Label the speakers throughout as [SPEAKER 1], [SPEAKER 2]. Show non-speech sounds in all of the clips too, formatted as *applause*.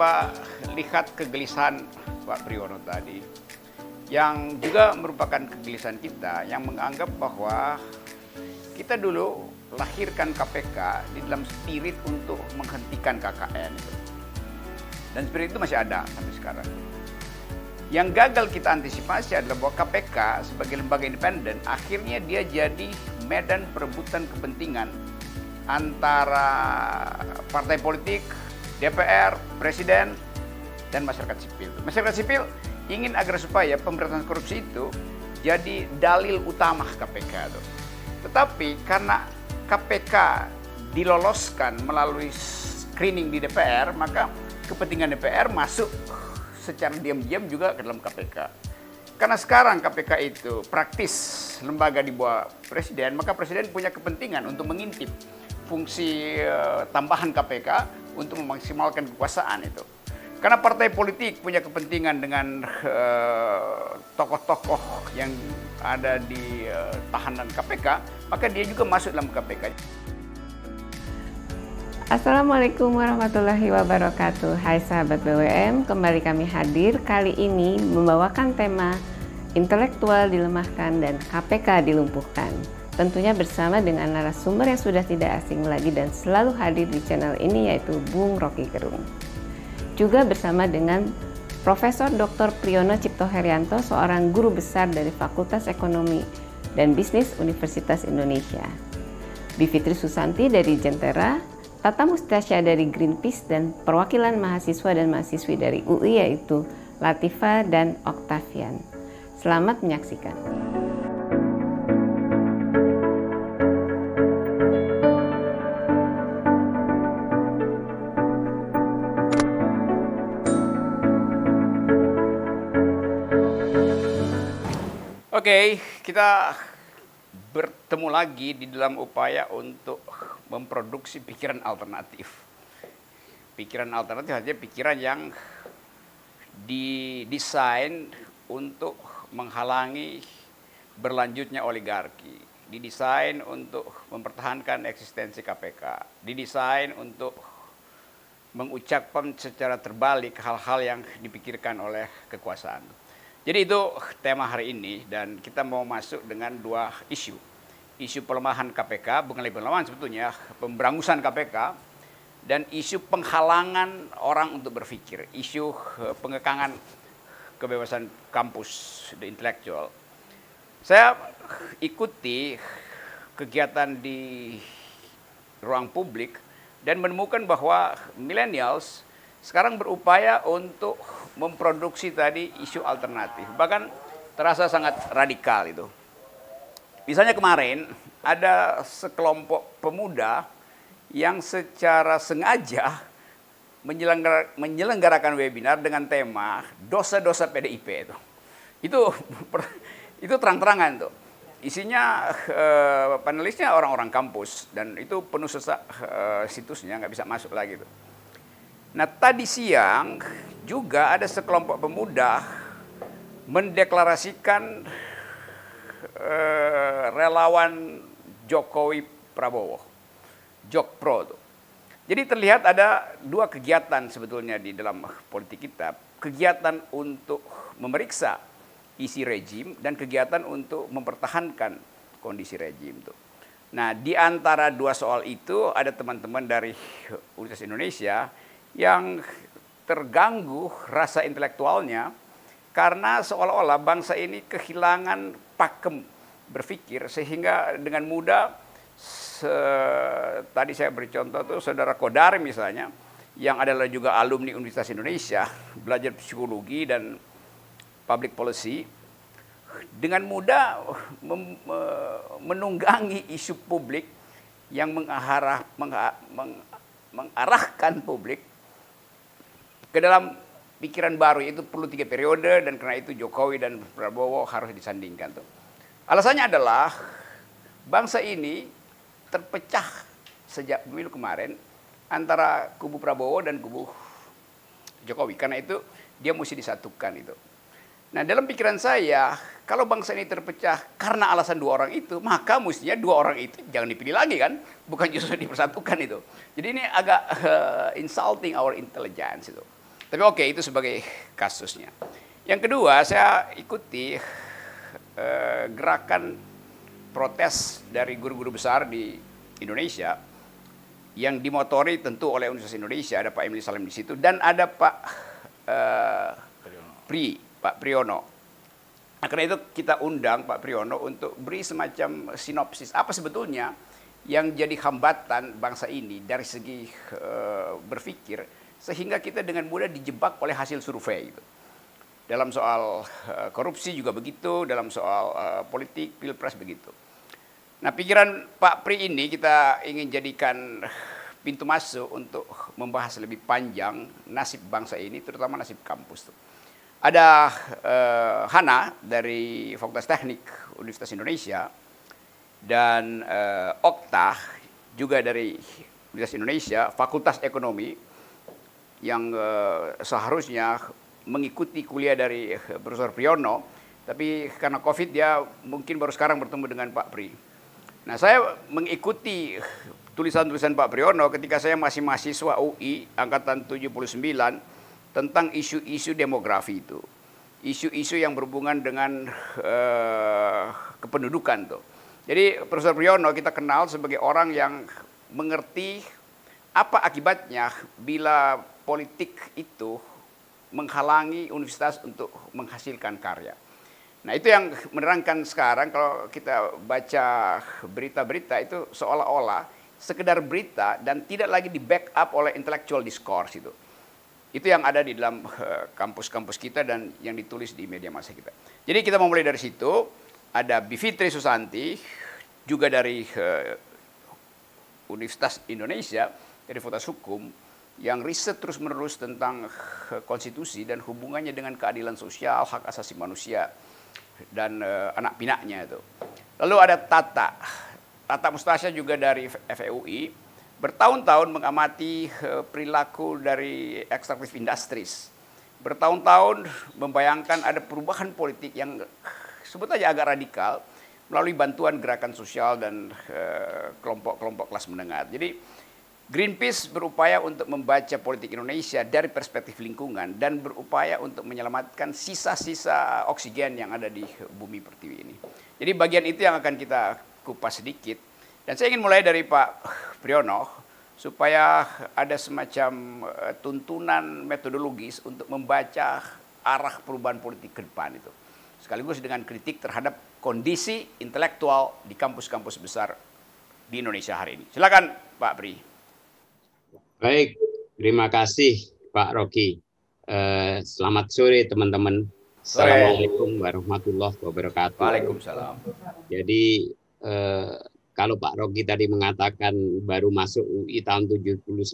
[SPEAKER 1] coba lihat kegelisahan Pak Priyono tadi, yang juga merupakan kegelisahan kita, yang menganggap bahwa kita dulu lahirkan KPK di dalam spirit untuk menghentikan KKN. Dan spirit itu masih ada sampai sekarang. Yang gagal kita antisipasi adalah bahwa KPK sebagai lembaga independen akhirnya dia jadi medan perebutan kepentingan antara partai politik, DPR, presiden, dan masyarakat sipil. Masyarakat sipil ingin agar supaya pemberantasan korupsi itu jadi dalil utama KPK. Tuh. Tetapi karena KPK diloloskan melalui screening di DPR, maka kepentingan DPR masuk secara diam-diam juga ke dalam KPK. Karena sekarang KPK itu praktis lembaga di bawah presiden, maka presiden punya kepentingan untuk mengintip fungsi uh, tambahan KPK untuk memaksimalkan kekuasaan itu. Karena partai politik punya kepentingan dengan eh, tokoh-tokoh uh, yang ada di uh, tahanan KPK, maka dia juga masuk dalam KPK.
[SPEAKER 2] Assalamualaikum warahmatullahi wabarakatuh Hai sahabat BWM, kembali kami hadir kali ini membawakan tema Intelektual dilemahkan dan KPK dilumpuhkan Tentunya bersama dengan narasumber yang sudah tidak asing lagi dan selalu hadir di channel ini yaitu Bung Rocky Gerung Juga bersama dengan Profesor Dr. Priyono Cipto Herianto, seorang guru besar dari Fakultas Ekonomi dan Bisnis Universitas Indonesia Bivitri Susanti dari Jentera, Tata Mustasya dari Greenpeace dan perwakilan mahasiswa dan mahasiswi dari UI yaitu Latifa dan Octavian. Selamat menyaksikan.
[SPEAKER 1] Oke, kita bertemu lagi di dalam upaya untuk memproduksi pikiran alternatif. Pikiran alternatif artinya pikiran yang didesain untuk menghalangi berlanjutnya oligarki, didesain untuk mempertahankan eksistensi KPK, didesain untuk mengucapkan secara terbalik hal-hal yang dipikirkan oleh kekuasaan. Jadi itu tema hari ini dan kita mau masuk dengan dua isu isu pelemahan KPK, bukan lagi pelemahan sebetulnya, pemberangusan KPK, dan isu penghalangan orang untuk berpikir, isu eh, pengekangan kebebasan kampus, the intellectual. Saya ikuti kegiatan di ruang publik dan menemukan bahwa millennials sekarang berupaya untuk memproduksi tadi isu alternatif. Bahkan terasa sangat radikal itu. Misalnya kemarin ada sekelompok pemuda yang secara sengaja menyelenggarakan webinar dengan tema dosa-dosa PDIP itu. Itu *laughs* itu terang-terangan tuh. Isinya uh, panelisnya orang-orang kampus dan itu penuh sesak uh, situsnya nggak bisa masuk lagi tuh. Nah tadi siang juga ada sekelompok pemuda mendeklarasikan eh, relawan Jokowi Prabowo, Jokpro tuh. Jadi terlihat ada dua kegiatan sebetulnya di dalam politik kita. Kegiatan untuk memeriksa isi rejim dan kegiatan untuk mempertahankan kondisi rejim tuh. Nah, di antara dua soal itu ada teman-teman dari Universitas Indonesia yang terganggu rasa intelektualnya karena seolah-olah bangsa ini kehilangan pakem berpikir sehingga dengan mudah se, tadi saya beri contoh tuh saudara Kodar misalnya yang adalah juga alumni Universitas Indonesia belajar psikologi dan public policy dengan mudah menunggangi isu publik yang mengarah, meng, meng, mengarahkan publik ke dalam pikiran baru itu perlu tiga periode dan karena itu Jokowi dan Prabowo harus disandingkan tuh. Alasannya adalah bangsa ini terpecah sejak pemilu kemarin antara kubu Prabowo dan kubu Jokowi. Karena itu dia mesti disatukan itu. Nah dalam pikiran saya, kalau bangsa ini terpecah karena alasan dua orang itu, maka mestinya dua orang itu jangan dipilih lagi kan, bukan justru *laughs* dipersatukan itu. Jadi ini agak uh, insulting our intelligence itu. Tapi oke itu sebagai kasusnya. Yang kedua saya ikuti eh, gerakan protes dari guru-guru besar di Indonesia yang dimotori tentu oleh Universitas Indonesia ada Pak Emily Salim di situ dan ada Pak uh, Pri Pak Priyono. Nah, karena itu kita undang Pak Priyono untuk beri semacam sinopsis apa sebetulnya yang jadi hambatan bangsa ini dari segi uh, berpikir sehingga kita dengan mudah dijebak oleh hasil survei itu. Dalam soal uh, korupsi juga begitu, dalam soal uh, politik pilpres begitu. Nah, pikiran Pak Pri ini kita ingin jadikan pintu masuk untuk membahas lebih panjang nasib bangsa ini, terutama nasib kampus. Tuh. Ada uh, Hana dari Fakultas Teknik Universitas Indonesia dan uh, Okta juga dari Universitas Indonesia, Fakultas Ekonomi yang uh, seharusnya mengikuti kuliah dari Profesor Priyono, tapi karena COVID dia mungkin baru sekarang bertemu dengan Pak Pri. Nah, saya mengikuti tulisan-tulisan Pak Priyono ketika saya masih mahasiswa UI angkatan 79 tentang isu-isu demografi itu. Isu-isu yang berhubungan dengan uh, kependudukan tuh. Jadi Profesor Priyono kita kenal sebagai orang yang mengerti apa akibatnya bila politik itu menghalangi universitas untuk menghasilkan karya. Nah itu yang menerangkan sekarang kalau kita baca berita-berita itu seolah-olah sekedar berita dan tidak lagi di backup oleh intellectual discourse itu. Itu yang ada di dalam eh, kampus-kampus kita dan yang ditulis di media massa kita. Jadi kita memulai dari situ, ada Bivitri Susanti, juga dari uh, Universitas Indonesia, dari Fakultas Hukum, yang riset terus-menerus tentang uh, konstitusi dan hubungannya dengan keadilan sosial, hak asasi manusia, dan uh, anak pinaknya itu. Lalu ada Tata. Tata Mustasya juga dari FEUI bertahun-tahun mengamati uh, perilaku dari extractive industries. Bertahun-tahun membayangkan ada perubahan politik yang sebut aja agak radikal melalui bantuan gerakan sosial dan kelompok-kelompok kelas menengah. Jadi Greenpeace berupaya untuk membaca politik Indonesia dari perspektif lingkungan dan berupaya untuk menyelamatkan sisa-sisa oksigen yang ada di bumi pertiwi ini. Jadi bagian itu yang akan kita kupas sedikit. Dan saya ingin mulai dari Pak Priyono supaya ada semacam eh, tuntunan metodologis untuk membaca arah perubahan politik ke depan itu. Sekaligus dengan kritik terhadap kondisi intelektual di kampus-kampus besar di Indonesia hari ini. Silakan Pak Pri.
[SPEAKER 3] Baik, terima kasih Pak Rocky. Eh, selamat sore teman-teman. Assalamualaikum warahmatullahi wabarakatuh.
[SPEAKER 1] Waalaikumsalam.
[SPEAKER 3] Jadi eh, kalau Pak Rocky tadi mengatakan baru masuk UI tahun 79,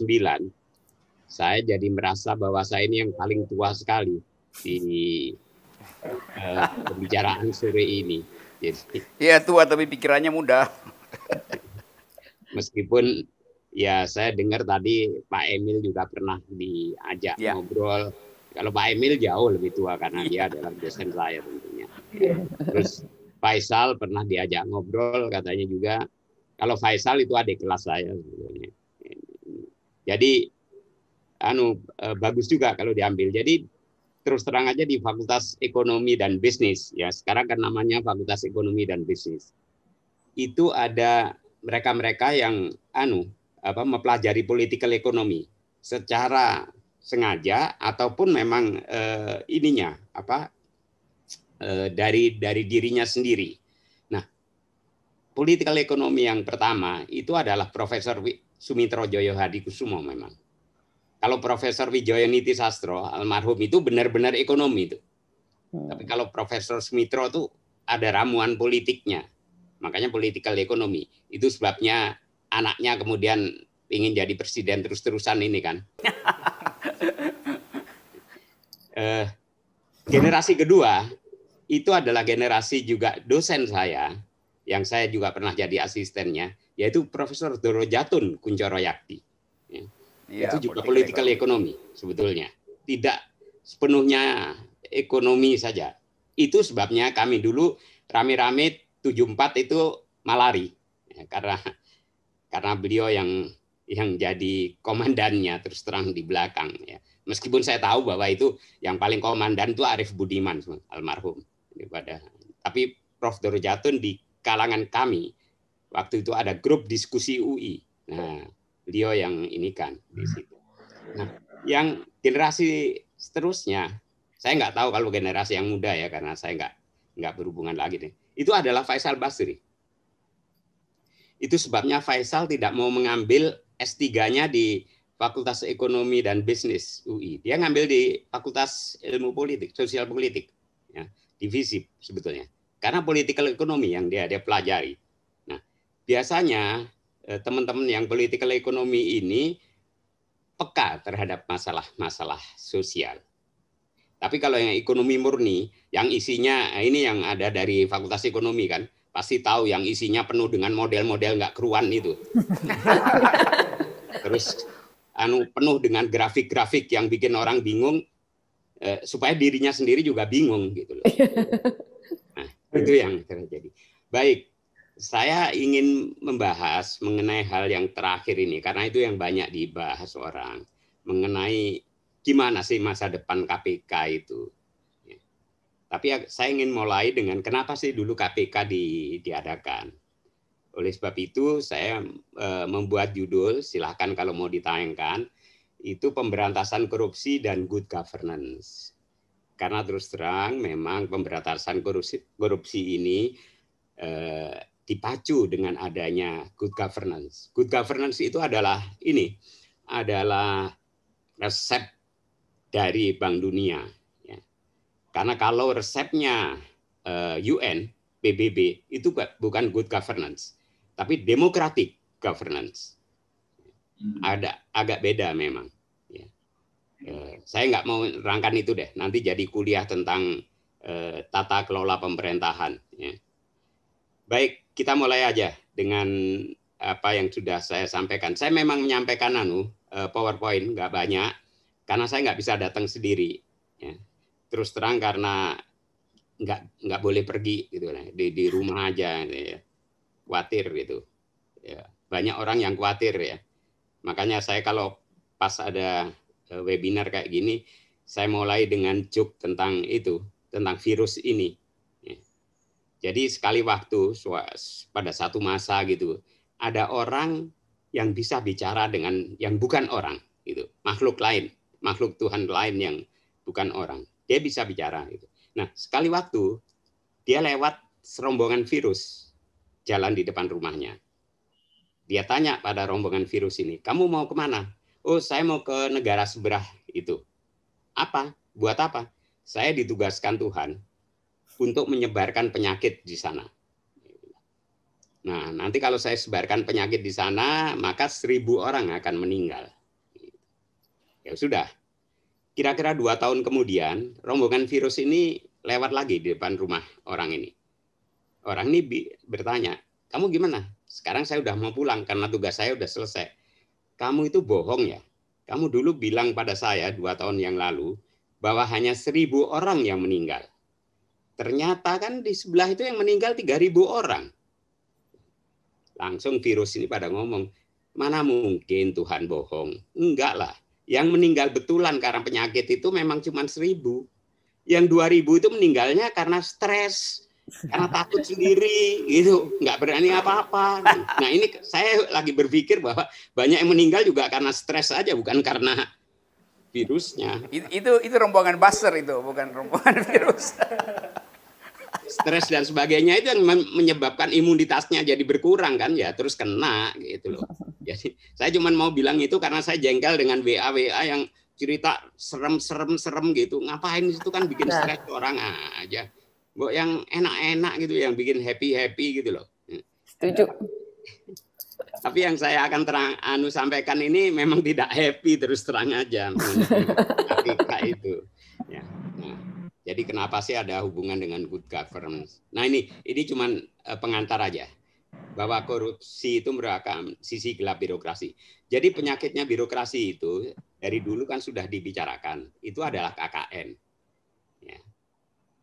[SPEAKER 3] saya jadi merasa bahwa saya ini yang paling tua sekali di eh, pembicaraan sore ini.
[SPEAKER 1] Jadi, ya tua tapi pikirannya muda.
[SPEAKER 3] Meskipun ya saya dengar tadi Pak Emil juga pernah diajak ya. ngobrol. Kalau Pak Emil jauh lebih tua karena dia adalah dosen saya tentunya. Terus Faisal pernah diajak ngobrol katanya juga. Kalau Faisal itu adik kelas saya sebetulnya. Jadi anu eh, bagus juga kalau diambil. Jadi terus terang aja di Fakultas Ekonomi dan Bisnis ya sekarang kan namanya Fakultas Ekonomi dan Bisnis. Itu ada mereka-mereka yang anu apa mempelajari political ekonomi secara sengaja ataupun memang eh, ininya apa eh, dari dari dirinya sendiri. Nah, political ekonomi yang pertama itu adalah Profesor Sumitro Joyo Hadi Kusumo memang. Kalau Profesor Wijoyo Niti Sastro almarhum itu benar-benar ekonomi itu. Hmm. Tapi kalau Profesor Sumitro itu ada ramuan politiknya. Makanya political ekonomi. Itu sebabnya anaknya kemudian ingin jadi presiden terus-terusan ini kan. *laughs* eh, generasi kedua itu adalah generasi juga dosen saya yang saya juga pernah jadi asistennya yaitu Profesor Doro Jatun Kuncoro Yakti. Ya. Ya, itu juga political ekonomi sebetulnya. Tidak sepenuhnya ekonomi saja. Itu sebabnya kami dulu rame-rame 74 itu malari. Ya, karena karena beliau yang yang jadi komandannya terus terang di belakang ya. Meskipun saya tahu bahwa itu yang paling komandan itu Arif Budiman almarhum daripada tapi Prof Dorojatun di kalangan kami waktu itu ada grup diskusi UI. Nah, beliau yang ini kan di situ. Nah, yang generasi seterusnya saya nggak tahu kalau generasi yang muda ya karena saya nggak nggak berhubungan lagi nih. Itu adalah Faisal Basri. Itu sebabnya Faisal tidak mau mengambil S3-nya di Fakultas Ekonomi dan Bisnis UI. Dia ngambil di Fakultas Ilmu Politik, Sosial Politik, ya, divisi sebetulnya. Karena political ekonomi yang dia dia pelajari. Nah, biasanya eh, teman-teman yang political ekonomi ini peka terhadap masalah-masalah sosial. Tapi kalau yang ekonomi murni, yang isinya nah ini yang ada dari Fakultas Ekonomi kan, pasti tahu yang isinya penuh dengan model-model nggak keruan itu. *laughs* Terus anu penuh dengan grafik-grafik yang bikin orang bingung eh, supaya dirinya sendiri juga bingung gitu loh. *laughs* Nah, itu yang terjadi. Baik, saya ingin membahas mengenai hal yang terakhir ini karena itu yang banyak dibahas orang mengenai gimana sih masa depan KPK itu. Tapi saya ingin mulai dengan kenapa sih dulu KPK di, diadakan. Oleh sebab itu saya e, membuat judul, silahkan kalau mau ditayangkan, itu pemberantasan korupsi dan good governance. Karena terus terang memang pemberantasan korupsi, korupsi ini e, dipacu dengan adanya good governance. Good governance itu adalah ini, adalah resep dari Bank Dunia. Karena kalau resepnya uh, e, UN, PBB, itu bukan good governance tapi democratic governance. Hmm. Ada agak beda memang. Ya. Eh, saya nggak mau rangkan itu deh. Nanti jadi kuliah tentang eh, tata kelola pemerintahan. Ya. Baik, kita mulai aja dengan apa yang sudah saya sampaikan. Saya memang menyampaikan anu eh, PowerPoint nggak banyak karena saya nggak bisa datang sendiri. Ya. Terus terang karena nggak nggak boleh pergi gitu di di rumah aja. Ya khawatir gitu. Ya, banyak orang yang khawatir ya. Makanya saya kalau pas ada eh, webinar kayak gini, saya mulai dengan joke tentang itu, tentang virus ini. Ya. Jadi sekali waktu pada satu masa gitu, ada orang yang bisa bicara dengan yang bukan orang, gitu, makhluk lain, makhluk Tuhan lain yang bukan orang, dia bisa bicara. Gitu. Nah sekali waktu dia lewat serombongan virus, jalan di depan rumahnya. Dia tanya pada rombongan virus ini, kamu mau ke mana? Oh, saya mau ke negara seberah itu. Apa? Buat apa? Saya ditugaskan Tuhan untuk menyebarkan penyakit di sana. Nah, nanti kalau saya sebarkan penyakit di sana, maka seribu orang akan meninggal. Ya sudah. Kira-kira dua tahun kemudian, rombongan virus ini lewat lagi di depan rumah orang ini orang ini bertanya, kamu gimana? Sekarang saya udah mau pulang karena tugas saya udah selesai. Kamu itu bohong ya. Kamu dulu bilang pada saya dua tahun yang lalu bahwa hanya seribu orang yang meninggal. Ternyata kan di sebelah itu yang meninggal tiga ribu orang. Langsung virus ini pada ngomong, mana mungkin Tuhan bohong? Enggak lah. Yang meninggal betulan karena penyakit itu memang cuma seribu. Yang dua ribu itu meninggalnya karena stres, karena takut *laughs* sendiri gitu. Nggak berani apa-apa. Nah ini saya lagi berpikir bahwa banyak yang meninggal juga karena stres saja bukan karena virusnya.
[SPEAKER 1] Itu itu rombongan baser itu bukan rombongan *laughs* virus
[SPEAKER 3] stres dan sebagainya itu yang menyebabkan imunitasnya jadi berkurang kan ya terus kena gitu loh *laughs* jadi saya cuma mau bilang itu karena saya jengkel dengan WA WA yang cerita serem-serem serem gitu ngapain itu kan bikin nah. stres orang aja Mbok yang enak-enak gitu, yang bikin happy-happy gitu loh.
[SPEAKER 2] Setuju.
[SPEAKER 3] Tapi yang saya akan terang anu sampaikan ini memang tidak happy terus terang aja *laughs* ketika itu. Ya. Nah, jadi kenapa sih ada hubungan dengan good governance? Nah ini ini cuma eh, pengantar aja bahwa korupsi itu merupakan sisi gelap birokrasi. Jadi penyakitnya birokrasi itu dari dulu kan sudah dibicarakan. Itu adalah KKN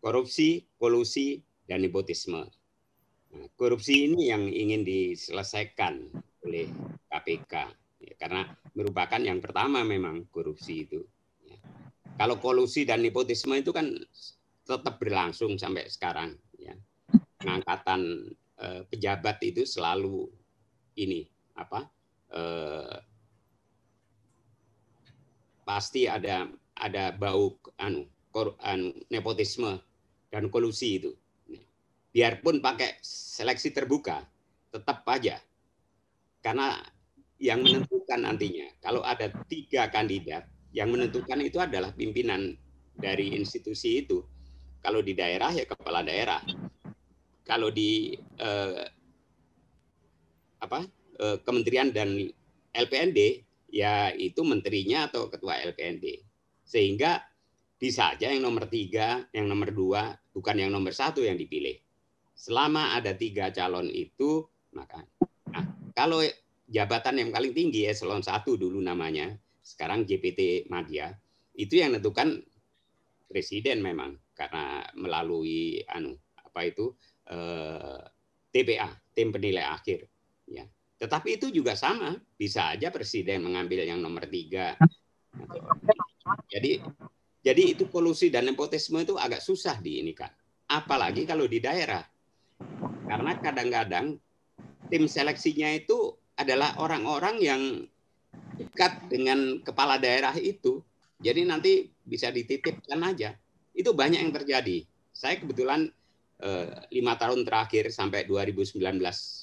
[SPEAKER 3] korupsi, kolusi, dan nepotisme. Nah, korupsi ini yang ingin diselesaikan oleh KPK. ya, karena merupakan yang pertama memang korupsi itu. Kalau kolusi dan nepotisme itu kan tetap berlangsung sampai sekarang. Ya. Pengangkatan eh, pejabat itu selalu ini apa eh, pasti ada ada bau anu, kor, anu nepotisme dan kolusi itu. Biarpun pakai seleksi terbuka, tetap aja. Karena yang menentukan nantinya, kalau ada tiga kandidat, yang menentukan itu adalah pimpinan dari institusi itu. Kalau di daerah ya kepala daerah. Kalau di eh, apa eh, kementerian dan LPND ya itu menterinya atau ketua LPND. Sehingga bisa aja yang nomor tiga, yang nomor dua, bukan yang nomor satu yang dipilih. Selama ada tiga calon itu, maka nah, kalau jabatan yang paling tinggi eselon satu dulu namanya, sekarang JPT Madya, itu yang menentukan presiden memang karena melalui anu apa itu eh, TPA, tim penilai akhir. Ya. Tetapi itu juga sama, bisa aja presiden mengambil yang nomor tiga. Jadi jadi itu polusi dan nepotisme itu agak susah di ini kan. Apalagi kalau di daerah. Karena kadang-kadang tim seleksinya itu adalah orang-orang yang dekat dengan kepala daerah itu. Jadi nanti bisa dititipkan aja. Itu banyak yang terjadi. Saya kebetulan eh, lima tahun terakhir sampai 2019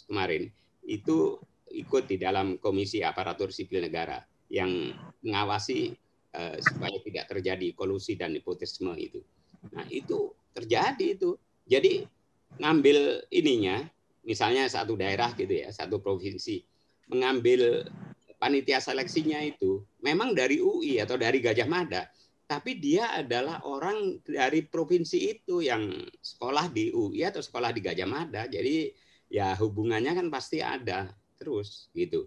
[SPEAKER 3] kemarin itu ikut di dalam Komisi Aparatur Sipil Negara yang mengawasi uh, supaya tidak terjadi kolusi dan nepotisme itu. Nah, itu terjadi itu. Jadi ngambil ininya, misalnya satu daerah gitu ya, satu provinsi mengambil panitia seleksinya itu memang dari UI atau dari Gajah Mada, tapi dia adalah orang dari provinsi itu yang sekolah di UI atau sekolah di Gajah Mada. Jadi ya hubungannya kan pasti ada terus gitu.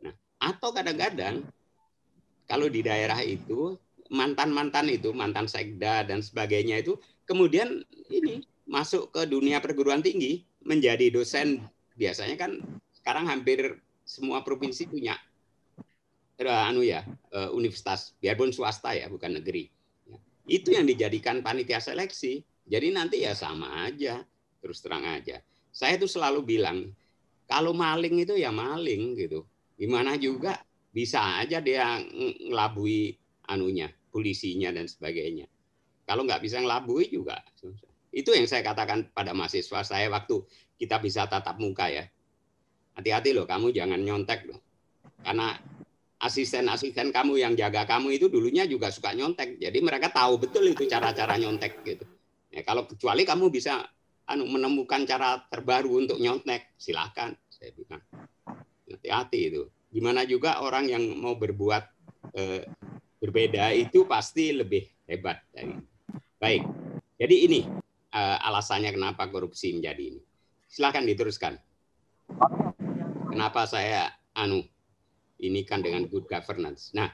[SPEAKER 3] Nah, atau kadang-kadang kalau di daerah itu mantan-mantan itu, mantan sekda dan sebagainya itu kemudian ini masuk ke dunia perguruan tinggi menjadi dosen biasanya kan sekarang hampir semua provinsi punya anu ya uh, universitas biarpun swasta ya bukan negeri ya. itu yang dijadikan panitia seleksi jadi nanti ya sama aja terus terang aja saya tuh selalu bilang kalau maling itu ya maling gitu. Gimana juga bisa aja dia ngelabui anunya, polisinya dan sebagainya. Kalau nggak bisa ngelabui juga Itu yang saya katakan pada mahasiswa saya waktu kita bisa tatap muka ya. Hati-hati loh, kamu jangan nyontek loh. Karena asisten-asisten kamu yang jaga kamu itu dulunya juga suka nyontek. Jadi mereka tahu betul itu cara-cara nyontek gitu. Ya, kalau kecuali kamu bisa anu menemukan cara terbaru untuk nyontek, silahkan. Saya bilang hati-hati itu. Gimana juga orang yang mau berbuat eh, berbeda itu pasti lebih hebat dari. Baik. Jadi ini eh, alasannya kenapa korupsi menjadi ini. Silahkan diteruskan. Kenapa saya anu ini kan dengan good governance. Nah,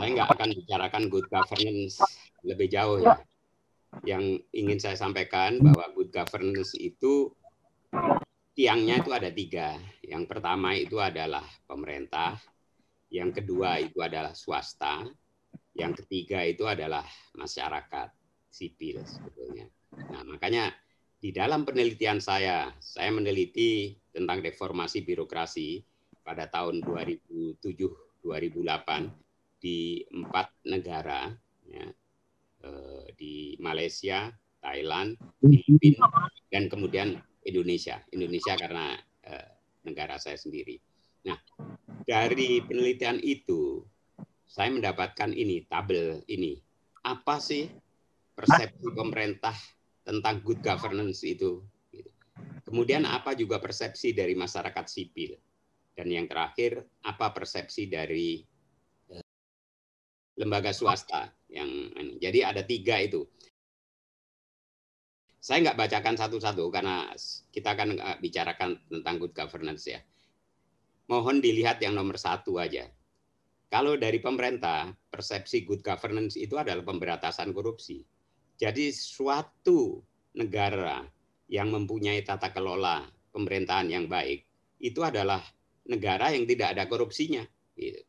[SPEAKER 3] saya nggak akan bicarakan good governance lebih jauh ya yang ingin saya sampaikan bahwa good governance itu tiangnya itu ada tiga. Yang pertama itu adalah pemerintah, yang kedua itu adalah swasta, yang ketiga itu adalah masyarakat sipil sebetulnya. Nah, makanya di dalam penelitian saya, saya meneliti tentang deformasi birokrasi pada tahun 2007-2008 di empat negara, ya, Eh, di Malaysia, Thailand, Filipina, dan kemudian Indonesia. Indonesia karena eh, negara saya sendiri. Nah, dari penelitian itu saya mendapatkan ini tabel ini. Apa sih persepsi pemerintah tentang good governance itu? Kemudian apa juga persepsi dari masyarakat sipil? Dan yang terakhir, apa persepsi dari eh, lembaga swasta yang jadi ada tiga itu. Saya nggak bacakan satu-satu karena kita akan bicarakan tentang good governance ya. Mohon dilihat yang nomor satu aja. Kalau dari pemerintah, persepsi good governance itu adalah pemberantasan korupsi. Jadi suatu negara yang mempunyai tata kelola pemerintahan yang baik, itu adalah negara yang tidak ada korupsinya. Gitu.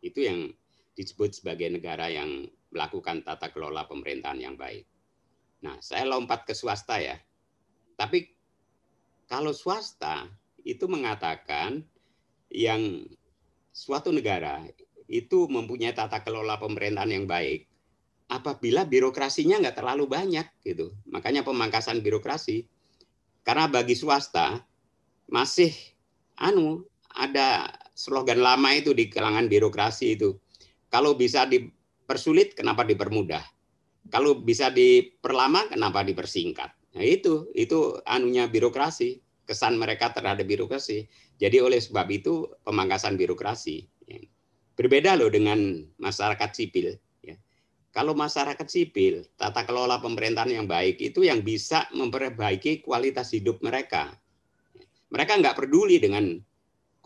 [SPEAKER 3] Itu yang disebut sebagai negara yang melakukan tata kelola pemerintahan yang baik. Nah, saya lompat ke swasta ya. Tapi kalau swasta itu mengatakan yang suatu negara itu mempunyai tata kelola pemerintahan yang baik apabila birokrasinya nggak terlalu banyak gitu. Makanya pemangkasan birokrasi. Karena bagi swasta masih anu ada slogan lama itu di kalangan birokrasi itu. Kalau bisa dipersulit kenapa dipermudah? Kalau bisa diperlama kenapa dipersingkat? Nah, itu itu anunya birokrasi, kesan mereka terhadap birokrasi. Jadi oleh sebab itu pemangkasan birokrasi. Berbeda loh dengan masyarakat sipil kalau masyarakat sipil, tata kelola pemerintahan yang baik itu yang bisa memperbaiki kualitas hidup mereka. Mereka nggak peduli dengan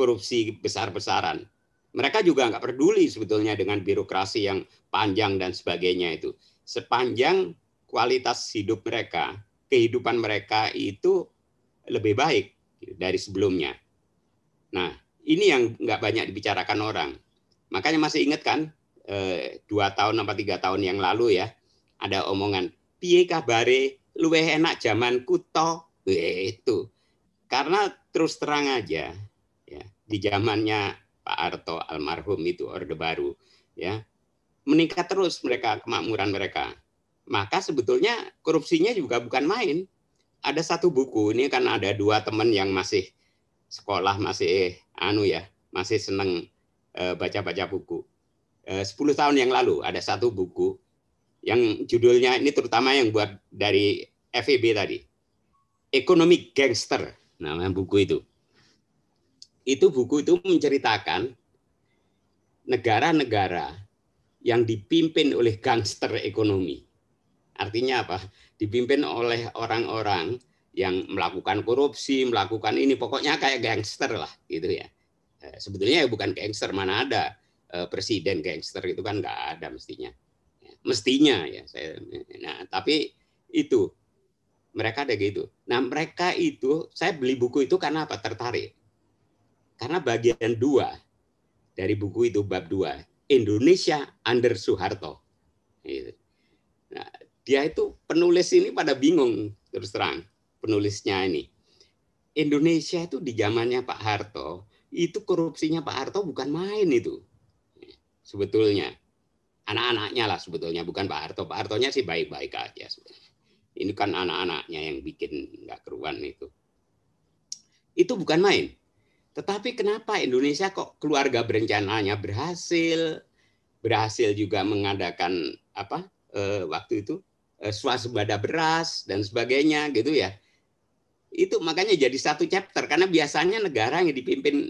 [SPEAKER 3] korupsi besar-besaran. Mereka juga nggak peduli sebetulnya dengan birokrasi yang panjang dan sebagainya itu. Sepanjang kualitas hidup mereka, kehidupan mereka itu lebih baik dari sebelumnya. Nah, ini yang nggak banyak dibicarakan orang. Makanya masih ingat kan eh, dua tahun atau tiga tahun yang lalu ya ada omongan piye kabare luweh enak zaman kuto itu karena terus terang aja di zamannya Pak Arto almarhum itu orde baru ya meningkat terus mereka kemakmuran mereka maka sebetulnya korupsinya juga bukan main ada satu buku ini kan ada dua teman yang masih sekolah masih anu ya masih seneng eh, baca-baca buku 10 eh, tahun yang lalu ada satu buku yang judulnya ini terutama yang buat dari FEB tadi. Economic Gangster nama buku itu. Itu buku itu menceritakan negara-negara yang dipimpin oleh gangster ekonomi. Artinya apa? Dipimpin oleh orang-orang yang melakukan korupsi, melakukan ini, pokoknya kayak gangster lah, gitu ya. Eh, sebetulnya ya bukan gangster, mana ada Eh, presiden gangster itu kan nggak ada mestinya. Mestinya ya saya. Nah tapi itu mereka ada gitu. Nah mereka itu saya beli buku itu karena apa? Tertarik. Karena bagian dua dari buku itu bab dua Indonesia under Soeharto. Gitu. Nah, dia itu penulis ini pada bingung terus terang penulisnya ini. Indonesia itu di zamannya Pak Harto itu korupsinya Pak Harto bukan main itu sebetulnya anak-anaknya lah sebetulnya bukan Pak Harto Pak Hartonya sih baik-baik aja sebenarnya ini kan anak-anaknya yang bikin nggak keruan itu itu bukan main tetapi kenapa Indonesia kok keluarga berencananya berhasil? Berhasil juga mengadakan apa eh, waktu itu eh, swasembada beras dan sebagainya gitu ya. Itu makanya jadi satu chapter karena biasanya negara yang dipimpin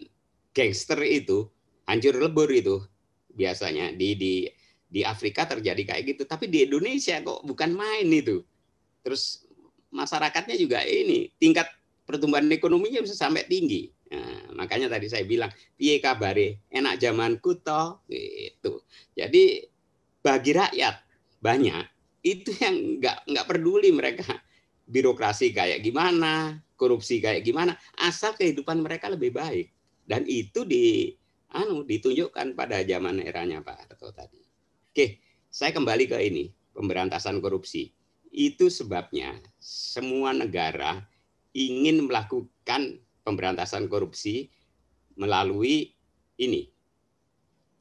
[SPEAKER 3] gangster itu hancur lebur itu biasanya. Di di di Afrika terjadi kayak gitu. Tapi di Indonesia kok bukan main itu. Terus masyarakatnya juga ini tingkat pertumbuhan ekonominya bisa sampai tinggi nah, makanya tadi saya bilang piye kabare? Enak zaman kuto gitu. Jadi bagi rakyat banyak itu yang nggak nggak peduli mereka. Birokrasi kayak gimana korupsi kayak gimana asal kehidupan mereka lebih baik. Dan itu di anu ditunjukkan pada zaman eranya Pak Harto tadi. Oke, saya kembali ke ini, pemberantasan korupsi. Itu sebabnya semua negara ingin melakukan pemberantasan korupsi melalui ini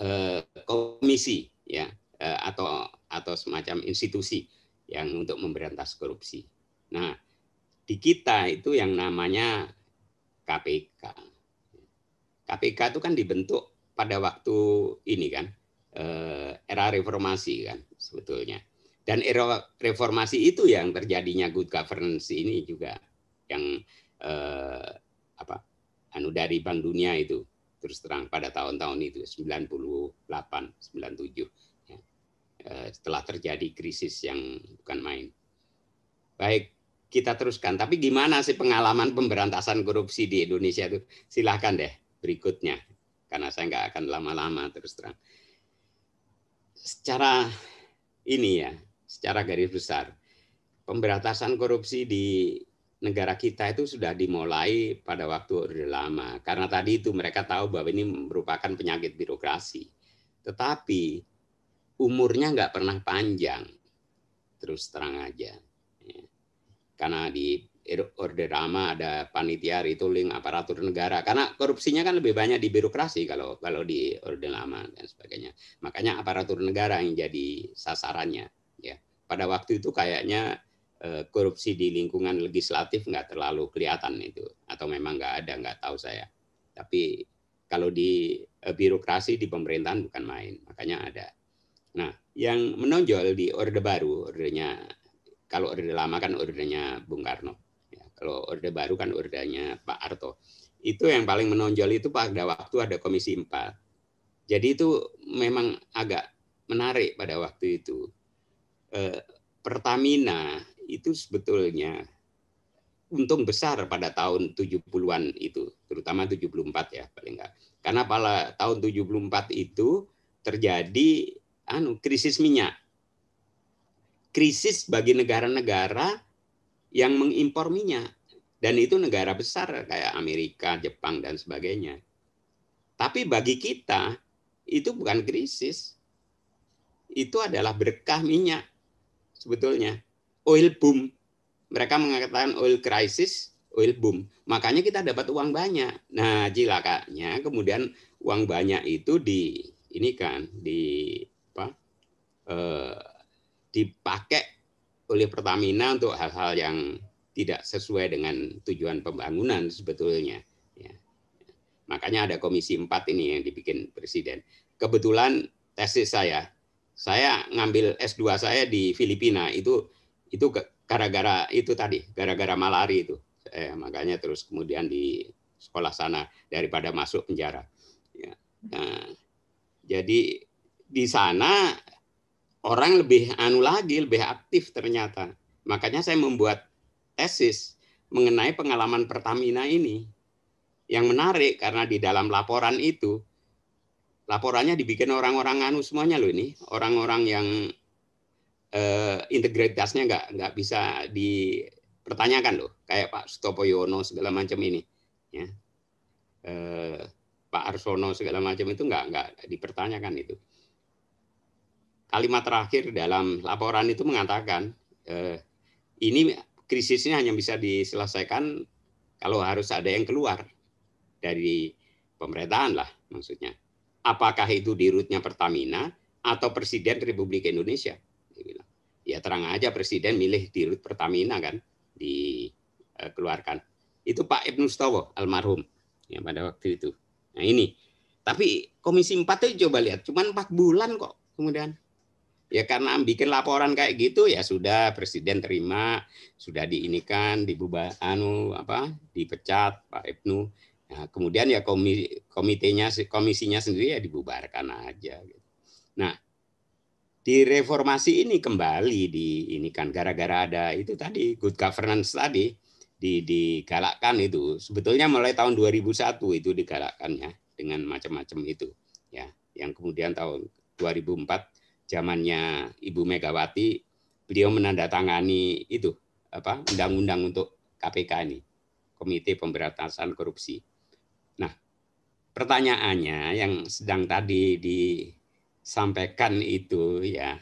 [SPEAKER 3] eh, komisi ya eh, atau atau semacam institusi yang untuk memberantas korupsi. Nah, di kita itu yang namanya KPK KPK itu kan dibentuk pada waktu ini kan eh, era reformasi kan sebetulnya dan era reformasi itu yang terjadinya good governance ini juga yang apa anu dari Bank Dunia itu terus terang pada tahun-tahun itu 98 97 ya. Eh, setelah terjadi krisis yang bukan main baik kita teruskan tapi gimana sih pengalaman pemberantasan korupsi di Indonesia itu silahkan deh berikutnya karena saya nggak akan lama-lama terus terang. Secara ini ya, secara garis besar, pemberantasan korupsi di negara kita itu sudah dimulai pada waktu Orde Lama. Karena tadi itu mereka tahu bahwa ini merupakan penyakit birokrasi. Tetapi umurnya nggak pernah panjang, terus terang aja. Ya. Karena di Orde Lama ada panitia retooling aparatur negara. Karena korupsinya kan lebih banyak di birokrasi kalau kalau di Orde Lama dan sebagainya. Makanya aparatur negara yang jadi sasarannya. Ya. Pada waktu itu kayaknya korupsi di lingkungan legislatif nggak terlalu kelihatan itu atau memang nggak ada nggak tahu saya. Tapi kalau di eh, birokrasi di pemerintahan bukan main makanya ada. Nah yang menonjol di orde baru ordenya kalau orde lama kan ordenya Bung Karno. Ya, kalau orde baru kan ordenya Pak Arto. Itu yang paling menonjol itu pada waktu ada komisi 4 jadi itu memang agak menarik pada waktu itu. Eh, Pertamina itu sebetulnya untung besar pada tahun 70-an itu, terutama 74 ya paling enggak. Karena pada tahun 74 itu terjadi anu krisis minyak. Krisis bagi negara-negara yang mengimpor minyak dan itu negara besar kayak Amerika, Jepang dan sebagainya. Tapi bagi kita itu bukan krisis. Itu adalah berkah minyak sebetulnya oil boom. Mereka mengatakan oil crisis, oil boom. Makanya kita dapat uang banyak. Nah, cilakanya kemudian uang banyak itu di ini kan di apa? Eh, dipakai oleh Pertamina untuk hal-hal yang tidak sesuai dengan tujuan pembangunan sebetulnya. Ya. Makanya ada komisi 4 ini yang dibikin presiden. Kebetulan tesis saya, saya ngambil S2 saya di Filipina itu itu gara-gara itu tadi, gara-gara malari itu. Eh, makanya terus kemudian di sekolah sana daripada masuk penjara. Ya. Nah, jadi di sana orang lebih anu lagi, lebih aktif ternyata. Makanya saya membuat tesis mengenai pengalaman Pertamina ini. Yang menarik karena di dalam laporan itu laporannya dibikin orang-orang anu semuanya loh ini, orang-orang yang eh, integritasnya nggak nggak bisa dipertanyakan loh. Kayak Pak Stopo Yono segala macam ini ya. Eh, Pak Arsono segala macam itu nggak nggak dipertanyakan itu. Kalimat terakhir dalam laporan itu mengatakan eh, ini krisisnya hanya bisa diselesaikan kalau harus ada yang keluar dari pemerintahan lah maksudnya. Apakah itu di rootnya Pertamina atau Presiden Republik Indonesia ya terang aja presiden milih di Rut Pertamina kan dikeluarkan. Itu Pak Ibnu Stowo almarhum ya pada waktu itu. Nah ini. Tapi Komisi 4 itu coba lihat, cuman 4 bulan kok kemudian. Ya karena bikin laporan kayak gitu ya sudah presiden terima, sudah diinikan, dibubar anu apa, dipecat Pak Ibnu. Nah, kemudian ya komitenya komisinya sendiri ya dibubarkan aja gitu. Nah, di reformasi ini kembali di ini kan gara-gara ada itu tadi good governance tadi di digalakkan itu sebetulnya mulai tahun 2001 itu digalakkannya dengan macam-macam itu ya yang kemudian tahun 2004 zamannya Ibu Megawati beliau menandatangani itu apa undang-undang untuk KPK ini Komite Pemberantasan Korupsi. Nah, pertanyaannya yang sedang tadi di sampaikan itu ya.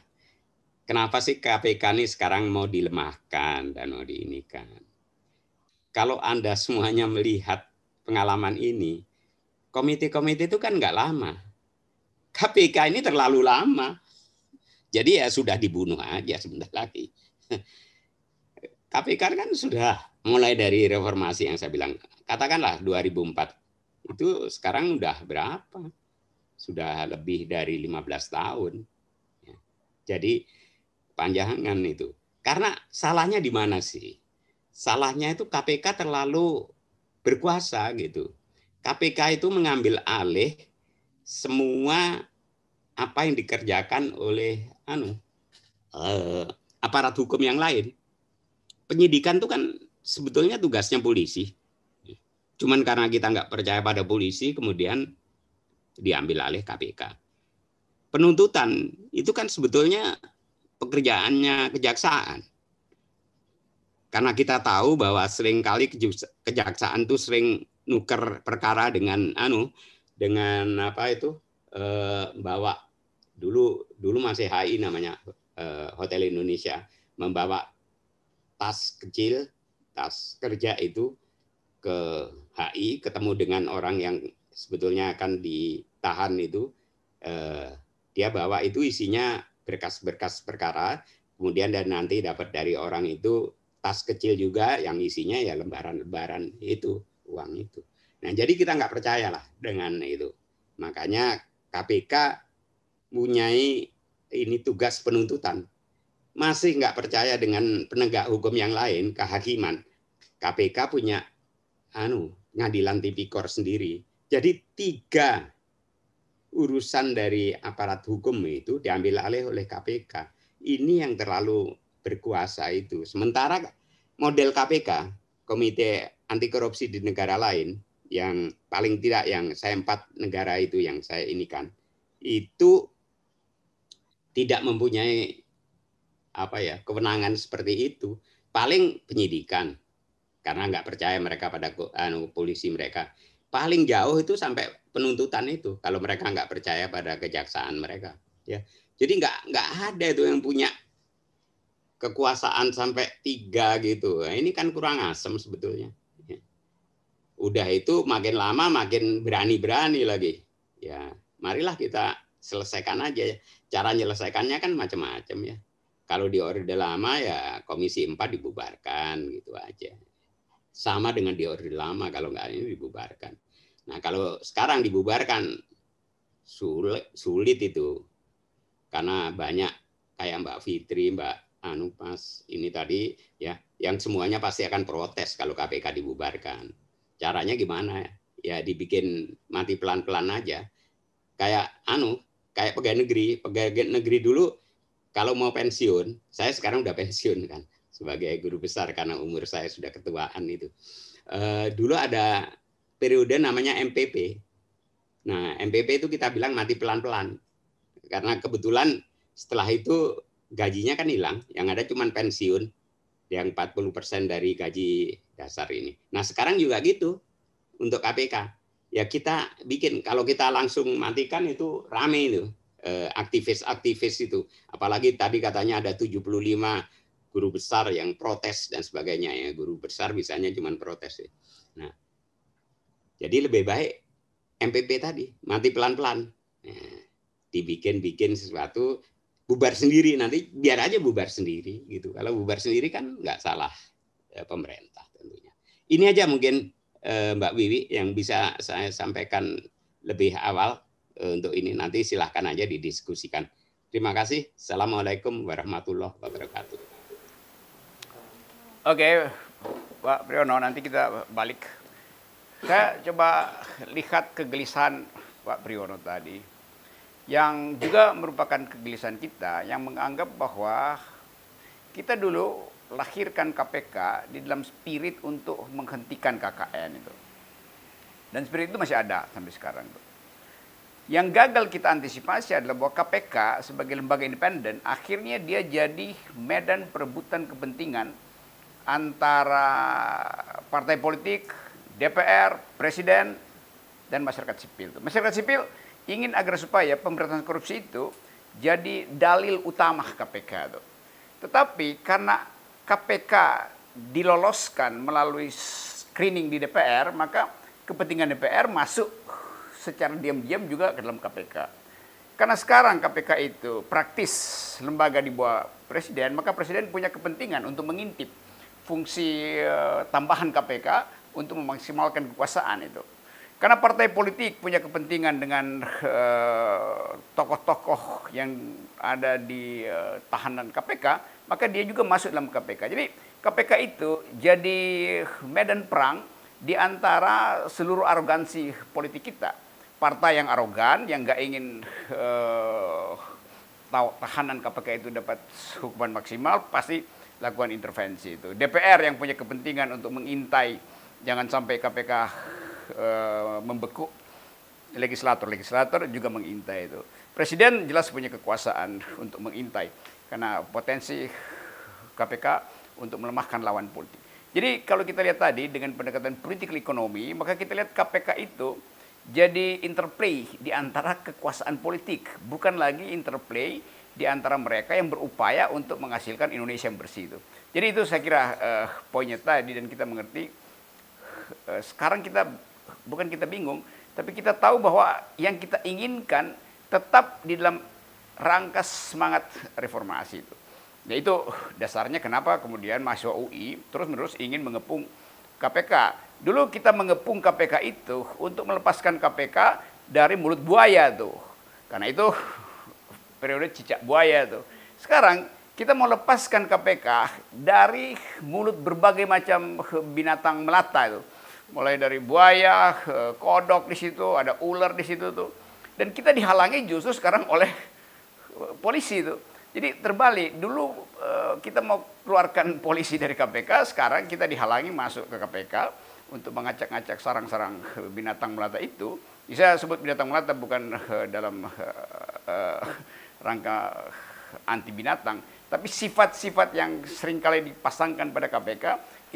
[SPEAKER 3] Kenapa sih KPK ini sekarang mau dilemahkan dan mau diinikan? Kalau anda semuanya melihat pengalaman ini komite-komite itu kan nggak lama. KPK ini terlalu lama. Jadi ya sudah dibunuh aja sebentar lagi. *laughs* KPK kan sudah mulai dari reformasi yang saya bilang. Katakanlah 2004 itu sekarang udah berapa sudah lebih dari 15 tahun. Ya. Jadi panjangan itu. Karena salahnya di mana sih? Salahnya itu KPK terlalu berkuasa gitu. KPK itu mengambil alih semua apa yang dikerjakan oleh anu eh, aparat hukum yang lain. Penyidikan itu kan sebetulnya tugasnya polisi. Cuman karena kita nggak percaya pada polisi, kemudian diambil alih KPK. Penuntutan itu kan sebetulnya pekerjaannya kejaksaan. karena kita tahu bahwa sering kali kejaksaan tuh sering nuker perkara dengan anu dengan apa itu eh, bawa dulu dulu masih HI namanya eh, Hotel Indonesia membawa tas kecil tas kerja itu ke HI ketemu dengan orang yang sebetulnya akan ditahan itu eh, dia bawa itu isinya berkas-berkas perkara kemudian dan nanti dapat dari orang itu tas kecil juga yang isinya ya lembaran-lembaran itu uang itu. Nah jadi kita nggak percaya lah dengan itu. Makanya KPK punyai ini tugas penuntutan. Masih nggak percaya dengan penegak hukum yang lain, kehakiman. KPK punya anu pengadilan tipikor sendiri. Jadi tiga urusan dari aparat hukum itu diambil alih oleh KPK ini yang terlalu berkuasa itu. Sementara model KPK, Komite Anti Korupsi di negara lain, yang paling tidak yang saya empat negara itu yang saya ini kan, itu tidak mempunyai apa ya kewenangan seperti itu. Paling penyidikan, karena nggak percaya mereka pada anu, polisi mereka. Paling jauh itu sampai penuntutan itu, kalau mereka nggak percaya pada kejaksaan mereka. Ya, jadi nggak nggak ada itu yang punya kekuasaan sampai tiga gitu. Nah, ini kan kurang asem sebetulnya. Ya. Udah itu makin lama makin berani-berani lagi. Ya, marilah kita selesaikan aja. Cara menyelesaikannya kan macam-macam ya. Kalau di orde lama ya komisi 4 dibubarkan gitu aja. Sama dengan di orde lama kalau nggak ini dibubarkan. Nah kalau sekarang dibubarkan sulit, sulit itu karena banyak kayak Mbak Fitri, Mbak Anu pas ini tadi ya, yang semuanya pasti akan protes kalau KPK dibubarkan. Caranya gimana ya? Dibikin mati pelan-pelan aja. Kayak anu, kayak pegawai negeri, pegawai negeri dulu kalau mau pensiun, saya sekarang udah pensiun kan sebagai guru besar karena umur saya sudah ketuaan itu. E, dulu ada periode namanya MPP. Nah, MPP itu kita bilang mati pelan-pelan karena kebetulan setelah itu gajinya kan hilang, yang ada cuma pensiun yang 40% dari gaji dasar ini. Nah, sekarang juga gitu untuk KPK. Ya kita bikin kalau kita langsung matikan itu rame itu eh, aktivis-aktivis itu. Apalagi tadi katanya ada 75 guru besar yang protes dan sebagainya ya. Guru besar bisanya cuma protes. Ya. Nah, jadi lebih baik MPP tadi mati pelan-pelan. Nah, dibikin-bikin sesuatu bubar sendiri. Nanti biar aja bubar sendiri gitu. Kalau bubar sendiri kan nggak salah ya, pemerintah tentunya. Ini aja mungkin eh, Mbak Wiwi yang bisa saya sampaikan lebih awal eh, untuk ini. Nanti silahkan aja didiskusikan. Terima kasih. Assalamualaikum warahmatullahi wabarakatuh.
[SPEAKER 1] Oke Pak Priyono nanti kita balik saya coba lihat kegelisahan Pak Priyono tadi yang juga merupakan kegelisahan kita yang menganggap bahwa kita dulu lahirkan KPK di dalam spirit untuk menghentikan KKN itu. Dan spirit itu masih ada sampai sekarang. Yang gagal kita antisipasi adalah bahwa KPK sebagai lembaga independen akhirnya dia jadi medan perebutan kepentingan antara partai politik, DPR, presiden, dan masyarakat sipil. Masyarakat sipil ingin agar supaya pemberantasan korupsi itu jadi dalil utama KPK itu. Tetapi karena KPK diloloskan melalui screening di DPR, maka kepentingan DPR masuk secara diam-diam juga ke dalam KPK. Karena sekarang KPK itu praktis lembaga di bawah presiden, maka presiden punya kepentingan untuk mengintip fungsi uh, tambahan KPK untuk memaksimalkan kekuasaan itu. Karena partai politik punya kepentingan dengan eh, tokoh-tokoh uh, yang ada di uh, tahanan KPK, maka dia juga masuk dalam KPK. Jadi KPK itu jadi medan perang di antara seluruh arogansi politik kita. Partai yang arogan, yang nggak ingin uh, tahanan KPK itu dapat hukuman maksimal, pasti lakukan intervensi itu. DPR yang punya kepentingan untuk mengintai jangan sampai KPK uh, membekuk legislator. Legislator juga mengintai itu. Presiden jelas punya kekuasaan untuk mengintai karena potensi KPK untuk melemahkan lawan politik. Jadi kalau kita lihat tadi dengan pendekatan politik ekonomi, maka kita lihat KPK itu jadi interplay di antara kekuasaan politik, bukan lagi interplay di antara mereka yang berupaya untuk menghasilkan Indonesia yang bersih itu. Jadi itu saya kira uh, poinnya tadi dan kita mengerti sekarang kita bukan kita bingung, tapi kita tahu bahwa yang kita inginkan tetap di dalam rangka semangat reformasi itu. Ya itu dasarnya kenapa kemudian mahasiswa UI terus-menerus ingin mengepung KPK. Dulu kita mengepung KPK itu untuk melepaskan KPK dari mulut buaya tuh. Karena itu periode cicak buaya tuh. Sekarang kita mau lepaskan KPK dari mulut berbagai macam binatang melata itu. Mulai dari buaya, kodok di situ, ada ular di situ tuh. Dan kita dihalangi justru sekarang oleh polisi itu. Jadi terbalik, dulu uh, kita mau keluarkan polisi dari KPK, sekarang kita dihalangi masuk ke KPK untuk mengacak-ngacak sarang-sarang binatang melata itu. Bisa sebut binatang melata bukan dalam rangka anti binatang, tapi sifat-sifat yang sering kali dipasangkan pada KPK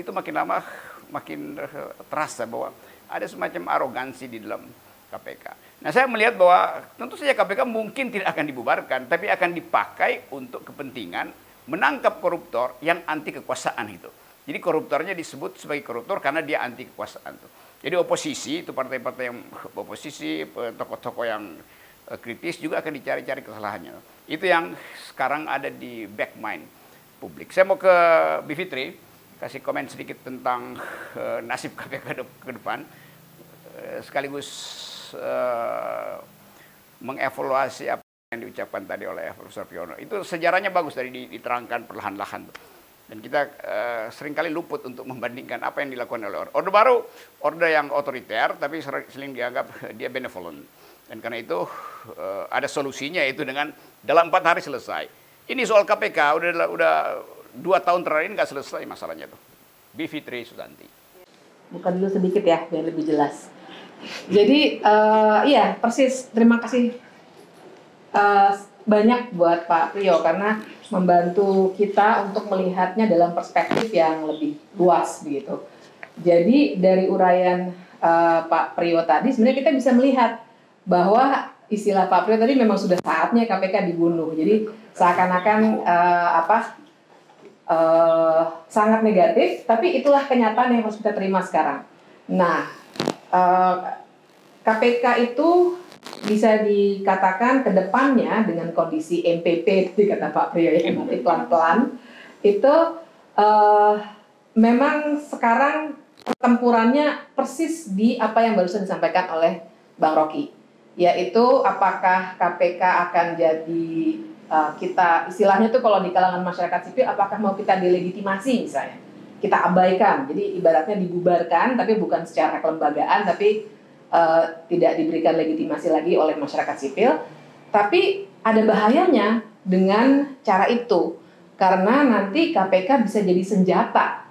[SPEAKER 1] itu makin lama makin terasa bahwa ada semacam arogansi di dalam KPK. Nah saya melihat bahwa tentu saja KPK mungkin tidak akan dibubarkan, tapi akan dipakai untuk kepentingan menangkap koruptor yang anti kekuasaan itu. Jadi koruptornya disebut sebagai koruptor karena dia anti kekuasaan itu. Jadi oposisi itu partai-partai yang oposisi, tokoh-tokoh yang eh, kritis juga akan dicari-cari kesalahannya. Itu yang sekarang ada di back mind publik. Saya mau ke Bivitri kasih komen sedikit tentang uh, nasib *laughs* KPK ke depan uh, sekaligus uh, mengevaluasi apa yang diucapkan tadi oleh Profesor Piono. Itu sejarahnya bagus tadi diterangkan perlahan-lahan. Dan kita uh, sering kali luput untuk membandingkan apa yang dilakukan oleh Orde Baru, Orde yang otoriter, tapi sering dianggap dia benevolent. Dan karena itu uh, ada solusinya itu dengan dalam empat hari selesai. Ini soal KPK udah udah dua tahun terakhir nggak selesai masalahnya tuh. Bivitri Susanti.
[SPEAKER 4] Bukan dulu sedikit ya biar lebih jelas. Jadi uh, iya persis terima kasih uh, banyak buat Pak Rio karena membantu kita untuk melihatnya dalam perspektif yang lebih luas begitu. Jadi dari uraian uh, Pak Priyo tadi sebenarnya kita bisa melihat bahwa istilah Pak Priyo tadi memang sudah saatnya KPK dibunuh. Jadi seakan-akan uh, apa uh, sangat negatif, tapi itulah kenyataan yang harus kita terima sekarang. Nah, uh, eh, KPK itu bisa dikatakan ke depannya dengan kondisi MPP *laughs* itu kata Pak Priyo ya nanti pelan-pelan itu uh, memang sekarang pertempurannya persis di apa yang barusan disampaikan oleh Bang Rocky yaitu apakah KPK akan jadi uh, kita istilahnya tuh kalau di kalangan masyarakat sipil apakah mau kita delegitimasi misalnya kita abaikan. Jadi ibaratnya dibubarkan tapi bukan secara kelembagaan tapi uh, tidak diberikan legitimasi lagi oleh masyarakat sipil. Tapi ada bahayanya dengan cara itu karena nanti KPK bisa jadi senjata.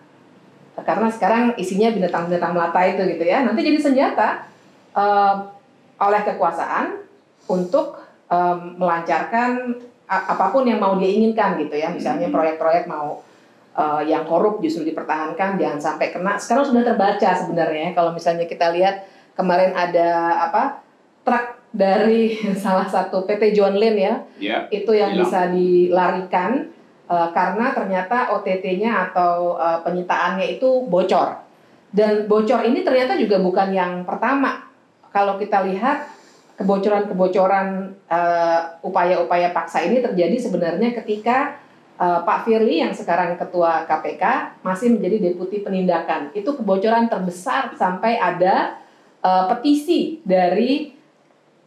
[SPEAKER 4] Karena sekarang isinya binatang-binatang melata itu gitu ya. Nanti jadi senjata uh, oleh kekuasaan untuk um, melancarkan apa pun yang mau dia inginkan gitu ya. Misalnya proyek-proyek mau uh, yang korup justru dipertahankan jangan sampai kena. Sekarang sudah terbaca sebenarnya. Kalau misalnya kita lihat kemarin ada apa truk dari *laughs* salah satu PT John Lin ya, ya itu yang hilang. bisa dilarikan uh, karena ternyata OTT-nya atau uh, penyitaannya itu bocor. Dan bocor ini ternyata juga bukan yang pertama. Kalau kita lihat kebocoran-kebocoran upaya-upaya paksa ini terjadi sebenarnya ketika uh, Pak Firly yang sekarang ketua KPK masih menjadi deputi penindakan. Itu kebocoran terbesar sampai ada uh, petisi dari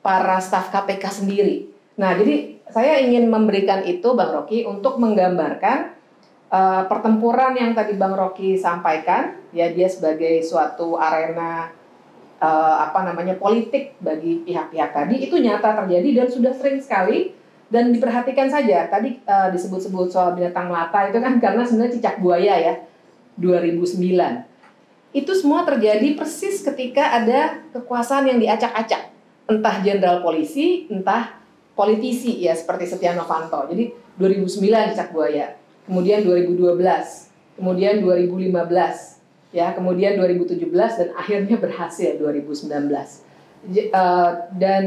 [SPEAKER 4] para staf KPK sendiri. Nah, jadi saya ingin memberikan itu Bang Rocky untuk menggambarkan uh, pertempuran yang tadi Bang Rocky sampaikan, ya dia sebagai suatu arena uh, apa namanya politik bagi pihak-pihak tadi itu nyata terjadi dan sudah sering sekali. Dan diperhatikan saja tadi uh, disebut-sebut soal binatang melata itu kan *laughs* karena sebenarnya cicak buaya ya 2009 itu semua terjadi persis ketika ada kekuasaan yang diacak-acak. Entah jenderal polisi entah politisi ya seperti Setia Novanto. Jadi 2009 cicak buaya kemudian 2012 kemudian 2015, ya, kemudian 2017 dan akhirnya berhasil 2019. Uh, dan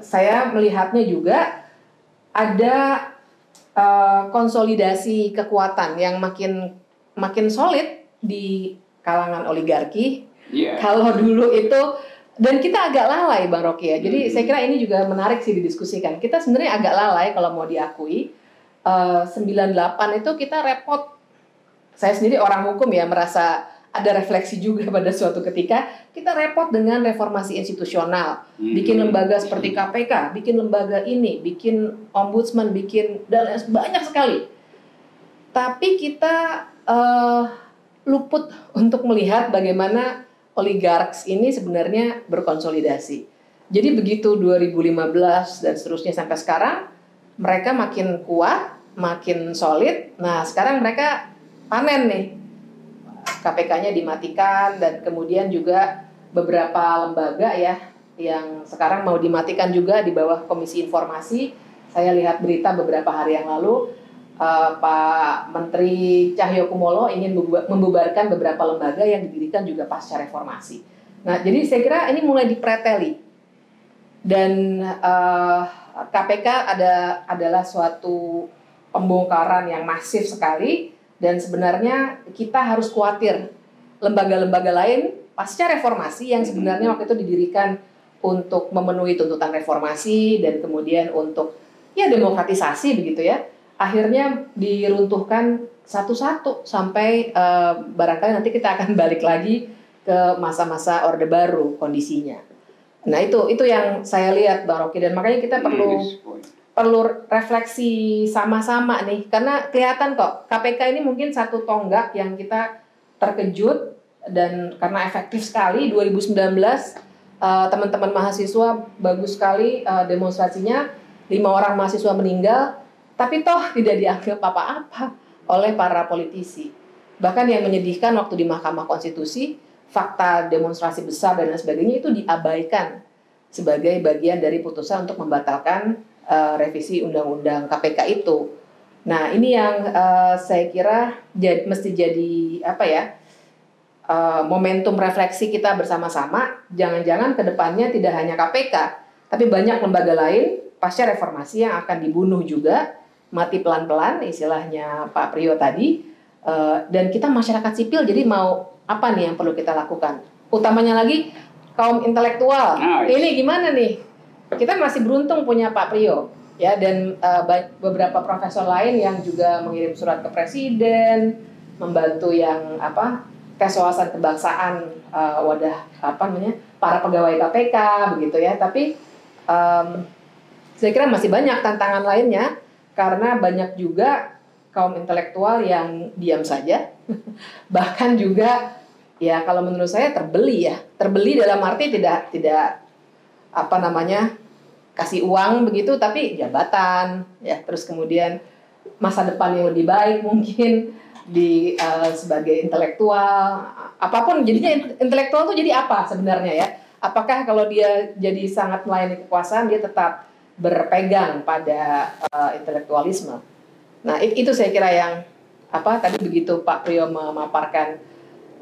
[SPEAKER 4] saya melihatnya juga ada uh, konsolidasi kekuatan yang makin makin solid di kalangan oligarki. Yeah. Kalau dulu itu dan kita agak lalai Bang Rocky ya. Jadi hmm. saya kira ini juga menarik sih didiskusikan. Kita sebenarnya agak lalai kalau mau diakui. Uh, 98 itu kita repot. Saya sendiri orang hukum ya merasa ada refleksi juga *laughs* pada suatu ketika kita repot dengan reformasi institusional, hmm. bikin lembaga seperti KPK, bikin lembaga ini, bikin ombudsman, bikin dan banyak sekali. Tapi kita uh, luput *laughs* untuk melihat bagaimana oligarks ini sebenarnya berkonsolidasi. Jadi begitu 2015 dan seterusnya sampai sekarang mereka makin kuat, makin solid. Nah, sekarang mereka panen nih KPK-nya dimatikan dan kemudian juga beberapa lembaga ya yang sekarang mau dimatikan juga di bawah Komisi Informasi. Saya lihat berita beberapa hari yang lalu uh, Pak Menteri Cahyokumolo ingin membubarkan beberapa lembaga yang didirikan juga pasca reformasi. Nah, jadi saya kira ini mulai dipreteli dan uh, eh, KPK ada adalah suatu pembongkaran yang masif sekali dan sebenarnya kita harus khawatir lembaga-lembaga lain pasca reformasi yang sebenarnya waktu itu didirikan untuk memenuhi tuntutan reformasi dan kemudian untuk ya demokratisasi begitu ya akhirnya diruntuhkan satu-satu sampai uh, barangkali nanti kita akan *laughs* balik lagi ke masa-masa orde baru kondisinya. Nah itu itu yang saya lihat Bang Rocky. Dan makanya kita perlu perlu refleksi sama-sama nih. Karena kelihatan kok KPK ini mungkin satu tonggak yang kita terkejut dan karena efektif sekali. 2019 uh, teman-teman mahasiswa bagus sekali uh, demonstrasinya. Lima orang mahasiswa meninggal tapi toh tidak dianggap apa-apa oleh para politisi. Bahkan yang menyedihkan waktu di Mahkamah Konstitusi fakta demonstrasi besar dan lain sebagainya itu diabaikan sebagai bagian dari putusan untuk membatalkan uh, revisi undang-undang KPK itu. Nah ini yang uh, saya kira jad, mesti jadi apa ya uh, momentum refleksi kita bersama-sama. Jangan-jangan ke depannya tidak hanya KPK, tapi banyak lembaga lain pasca reformasi yang akan dibunuh juga mati pelan-pelan istilahnya Pak Priyo tadi. Uh, dan kita masyarakat sipil jadi mau apa nih yang perlu kita lakukan? Utamanya lagi kaum intelektual. Nice. Ini gimana nih? Kita masih beruntung punya Pak Priyo ya dan uh, beberapa profesor lain yang juga mengirim surat ke presiden membantu yang apa tes wawasan kebangsaan uh, wadah apa namanya para pegawai KPK begitu ya. Tapi um, saya kira masih banyak tantangan lainnya karena banyak juga kaum intelektual yang diam saja. *laughs* Bahkan juga ya kalau menurut saya terbeli ya. Terbeli dalam arti tidak tidak apa namanya kasih uang begitu tapi jabatan ya. Terus kemudian masa depan yang lebih baik mungkin di uh, sebagai intelektual apa pun. Jadinya intelektual itu jadi apa sebenarnya ya? Apakah kalau dia jadi sangat melayani kekuasaan dia tetap berpegang pada uh, intelektualisme? Nah itu saya kira yang apa tadi begitu Pak Priyo memaparkan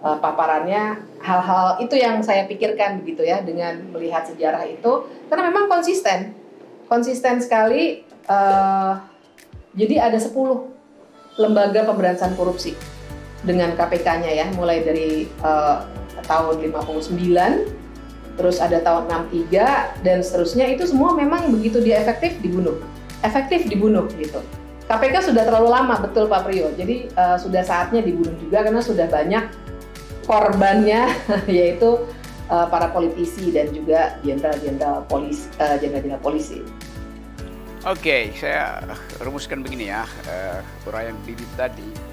[SPEAKER 4] uh, paparannya hal-hal itu yang saya pikirkan begitu ya dengan melihat sejarah itu. Karena memang konsisten konsisten sekali uh, jadi ada 10 lembaga pemberantasan korupsi dengan KPK-nya ya mulai dari uh, tahun 59 terus ada tahun 63 dan seterusnya. Itu semua memang begitu dia efektif dibunuh. Efektif dibunuh gitu. KPK sudah terlalu lama betul Pak Priyo. Jadi uh, sudah saatnya dibunuh juga karena sudah banyak korbannya *laughs* yaitu uh, para politisi dan juga jenderal-jenderal polisi uh, jenderal-jenderal polisi.
[SPEAKER 1] Oke, okay, saya rumuskan begini ya uh, uraian Bibi tadi